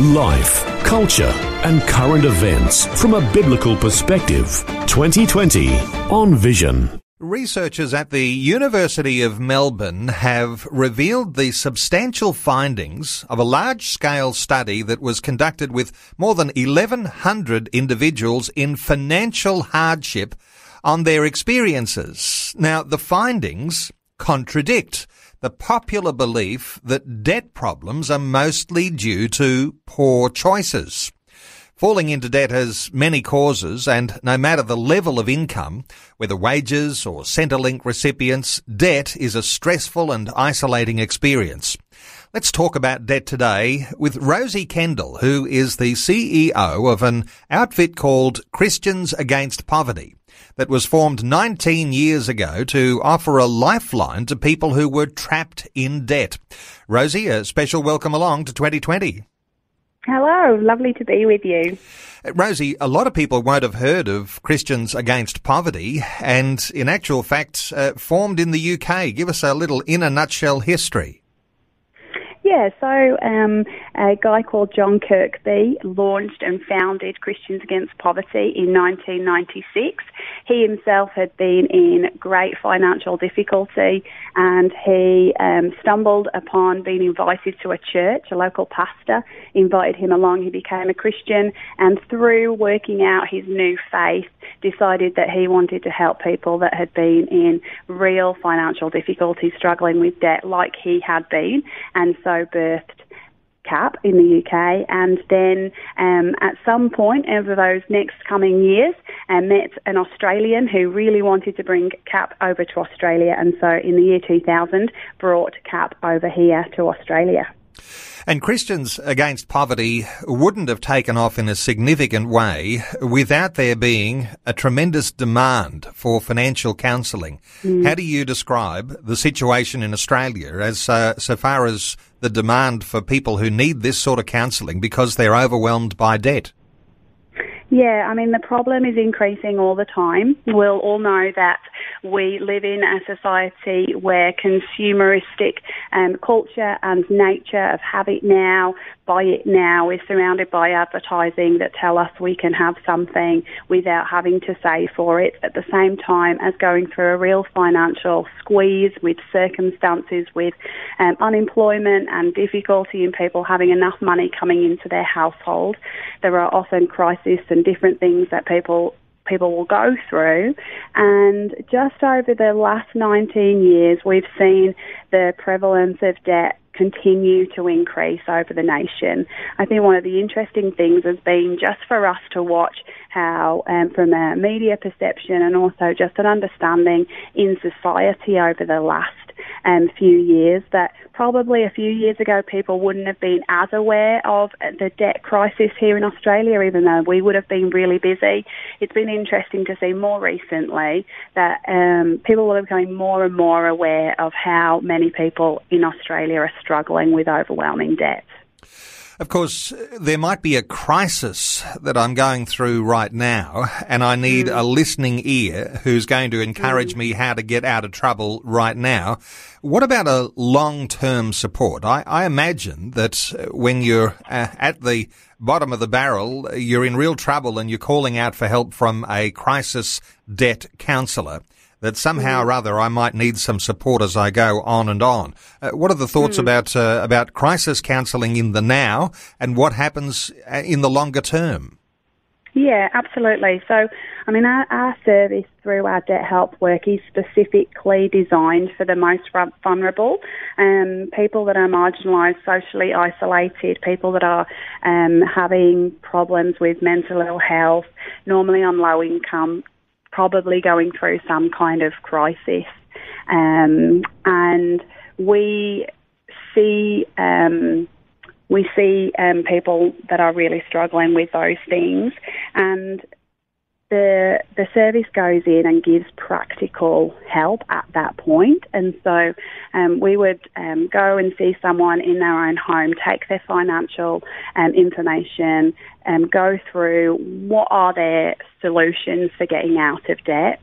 Life, culture, and current events from a biblical perspective. 2020 on Vision. Researchers at the University of Melbourne have revealed the substantial findings of a large scale study that was conducted with more than 1,100 individuals in financial hardship on their experiences. Now, the findings contradict the popular belief that debt problems are mostly due to poor choices. Falling into debt has many causes and no matter the level of income, whether wages or Centrelink recipients, debt is a stressful and isolating experience. Let's talk about debt today with Rosie Kendall, who is the CEO of an outfit called Christians Against Poverty that was formed 19 years ago to offer a lifeline to people who were trapped in debt. Rosie, a special welcome along to 2020. Hello, lovely to be with you. Rosie, a lot of people won't have heard of Christians Against Poverty, and in actual fact, uh, formed in the UK. Give us a little in a nutshell history. Yeah, so um, a guy called John Kirkby launched and founded Christians Against Poverty in 1996. He himself had been in great financial difficulty and he um, stumbled upon being invited to a church. A local pastor invited him along. He became a Christian and through working out his new faith, decided that he wanted to help people that had been in real financial difficulty, struggling with debt like he had been. And so birthed CAP in the UK, and then um, at some point over those next coming years, uh, met an Australian who really wanted to bring CAP over to Australia, and so in the year 2000 brought CAP over here to Australia. And Christians Against Poverty wouldn't have taken off in a significant way without there being a tremendous demand for financial counselling. Mm. How do you describe the situation in Australia as uh, so far as the demand for people who need this sort of counselling because they're overwhelmed by debt? Yeah, I mean, the problem is increasing all the time. We'll all know that we live in a society where consumeristic um, culture and nature of have it now, buy it now is surrounded by advertising that tell us we can have something without having to save for it at the same time as going through a real financial squeeze with circumstances with um, unemployment and difficulty in people having enough money coming into their household. There are often crises and different things that people people will go through. And just over the last 19 years, we've seen the prevalence of debt continue to increase over the nation. I think one of the interesting things has been just for us to watch how, um, from a media perception and also just an understanding in society over the last um, few years that probably a few years ago people wouldn't have been as aware of the debt crisis here in Australia, even though we would have been really busy. It's been interesting to see more recently that um, people are becoming more and more aware of how many people in Australia are struggling with overwhelming debt. Of course, there might be a crisis that I'm going through right now, and I need mm. a listening ear who's going to encourage mm. me how to get out of trouble right now. What about a long-term support? I, I imagine that when you're uh, at the bottom of the barrel, you're in real trouble and you're calling out for help from a crisis debt counsellor that somehow or other I might need some support as I go on and on. Uh, what are the thoughts mm. about uh, about crisis counselling in the now and what happens uh, in the longer term? Yeah, absolutely. So, I mean, our, our service through our debt help work is specifically designed for the most vulnerable, um, people that are marginalised, socially isolated, people that are um, having problems with mental ill health, normally on low income, probably going through some kind of crisis. Um, and we see um, we see um, people that are really struggling with those things, and the the service goes in and gives practical help at that point, and so um, we would um, go and see someone in their own home, take their financial um, information, and um, go through what are their solutions for getting out of debt,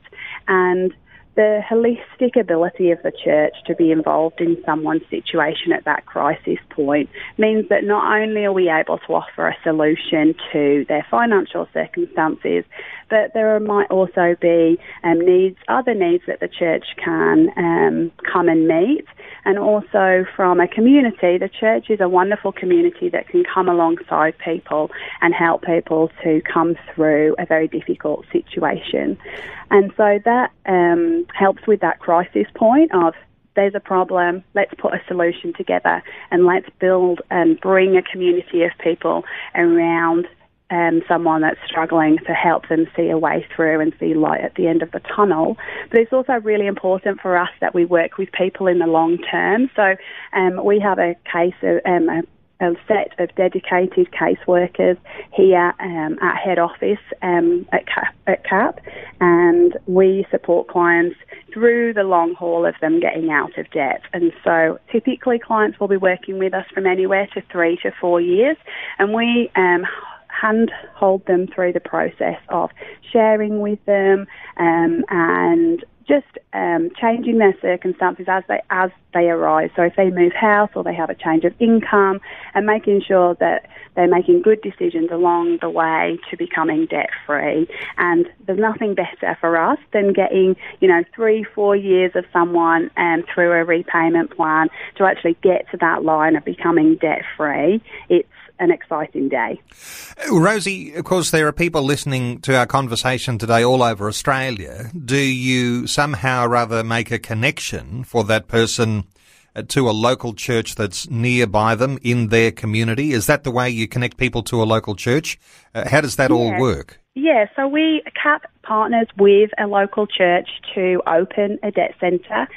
and the holistic ability of the church to be involved in someone's situation at that crisis point means that not only are we able to offer a solution to their financial circumstances, but there might also be um, needs, other needs that the church can um, come and meet. And also from a community, the church is a wonderful community that can come alongside people and help people to come through a very difficult situation. And so that um, helps with that crisis point of there's a problem, let's put a solution together and let's build and bring a community of people around um, someone that's struggling to help them see a way through and see light at the end of the tunnel. But it's also really important for us that we work with people in the long term. So um, we have a case um, a a set of dedicated caseworkers here um, at head office um, at, CAP, at CAP, and we support clients through the long haul of them getting out of debt. And so typically clients will be working with us from anywhere to three to four years, and we um, hand hold them through the process of sharing with them um, and just um, changing their circumstances as they as they arise. So if they move house or they have a change of income, and making sure that they're making good decisions along the way to becoming debt free. And there's nothing better for us than getting you know three four years of someone um, through a repayment plan to actually get to that line of becoming debt free. It's an exciting day. Rosie, of course, there are people listening to our conversation today all over Australia. Do you somehow rather make a connection for that person uh, to a local church that's nearby them in their community? Is that the way you connect people to a local church? Uh, how does that yeah. all work? Yeah, so we CAP partners with a local church to open a debt centre.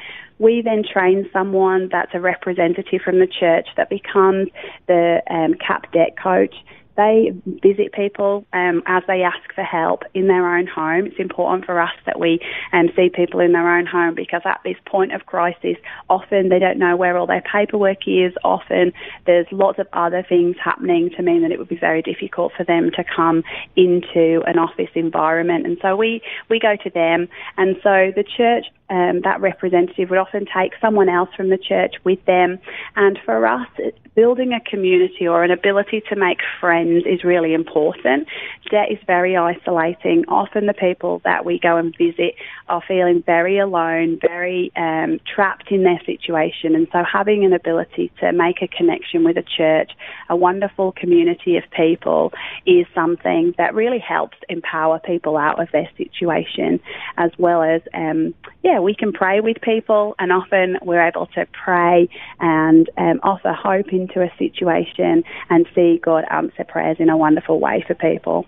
We then train someone that's a representative from the church that becomes the um, CAP debt coach they visit people um, as they ask for help in their own home. It's important for us that we um, see people in their own home because at this point of crisis, often they don't know where all their paperwork is. Often there's lots of other things happening to mean that it would be very difficult for them to come into an office environment. And so we, we go to them. And so the church um, that representative would often take someone else from the church with them. And for us, building a community or an ability to make friends is really important. Debt is very isolating. Often the people that we go and visit are feeling very alone, very um, trapped in their situation. And so having an ability to make a connection with a church, a wonderful community of people, is something that really helps empower people out of their situation, as well as, um, yeah, we can pray with people, and often we're able to pray and um, offer hope into a situation and see God answer prayers in a wonderful way for people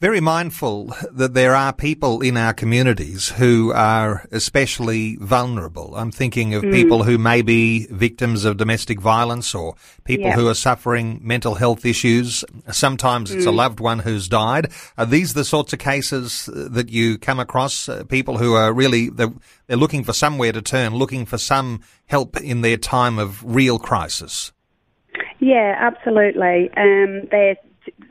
very mindful that there are people in our communities who are especially vulnerable. I'm thinking of mm. people who may be victims of domestic violence or people yep. who are suffering mental health issues. Sometimes it's mm. a loved one who's died. Are these the sorts of cases that you come across? Uh, people who are really, they're, they're looking for somewhere to turn, looking for some help in their time of real crisis? Yeah, absolutely. Um, they're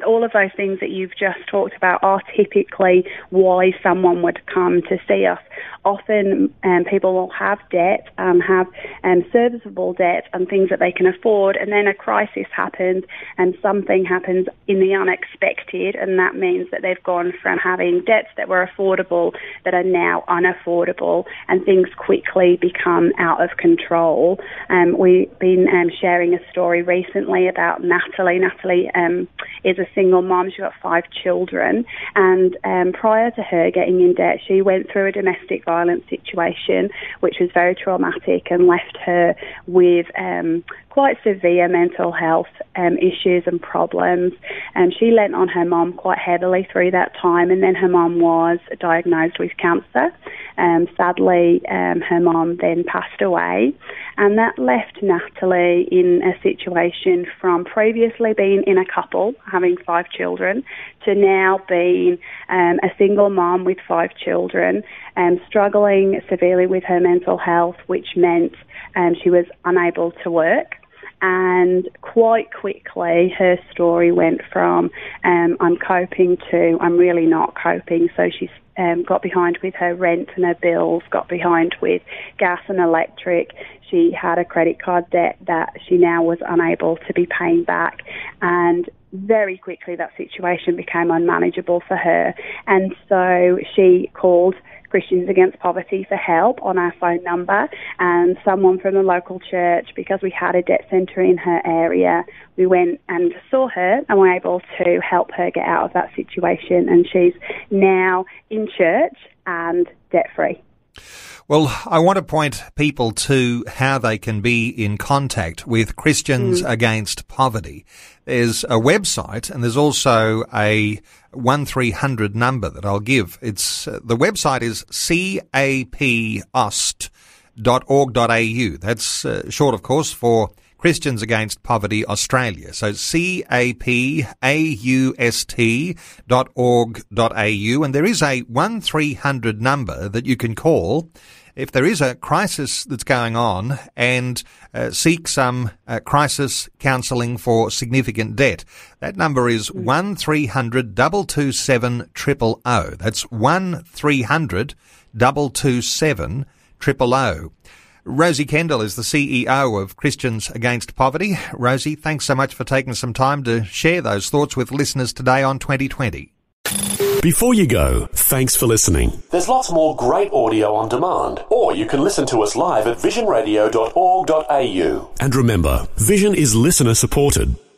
all of those things that you've just talked about are typically why someone would come to see us. Often um, people will have debt, um, have um, serviceable debt and things that they can afford, and then a crisis happens and something happens in the unexpected, and that means that they've gone from having debts that were affordable that are now unaffordable, and things quickly become out of control. Um, we've been um, sharing a story recently about Natalie. Natalie is a single mom. She's got five children. And um, prior to her getting in debt, she went through a domestic violence situation, which was very traumatic and left her with um, quite severe mental health um, issues and problems. And she lent on her mom quite heavily through that time. And then her mom was diagnosed with cancer. Um, sadly, um, her mom then passed away, and that left Natalie in a situation from previously being in a couple, having five children, to now being um, a single mom with five children, um, struggling severely with her mental health, which meant um, she was unable to work and quite quickly her story went from um, I'm coping to I'm really not coping. So she's um, got behind with her rent and her bills, got behind with gas and electric. She had a credit card debt that she now was unable to be paying back, and very quickly that situation became unmanageable for her. And so she called Christians Against Poverty for help on our phone number and someone from the local church because we had a debt centre in her area. We went and saw her and were able to help her get out of that situation and she's now in church and debt free. Well, I want to point people to how they can be in contact with Christians mm. Against Poverty. There's a website and there's also a 1300 number that I'll give. It's, uh, the website is capaust.org.au. That's uh, short, of course, for Christians Against Poverty Australia. So C-A-P-A-U-S-T dot org dot au. And there is a 1300 number that you can call if there is a crisis that's going on and uh, seek some uh, crisis counselling for significant debt. That number is 1300 227 000. That's 1300 227 000. Rosie Kendall is the CEO of Christians Against Poverty. Rosie, thanks so much for taking some time to share those thoughts with listeners today on 2020. Before you go, thanks for listening. There's lots more great audio on demand, or you can listen to us live at visionradio.org.au. And remember, Vision is listener supported.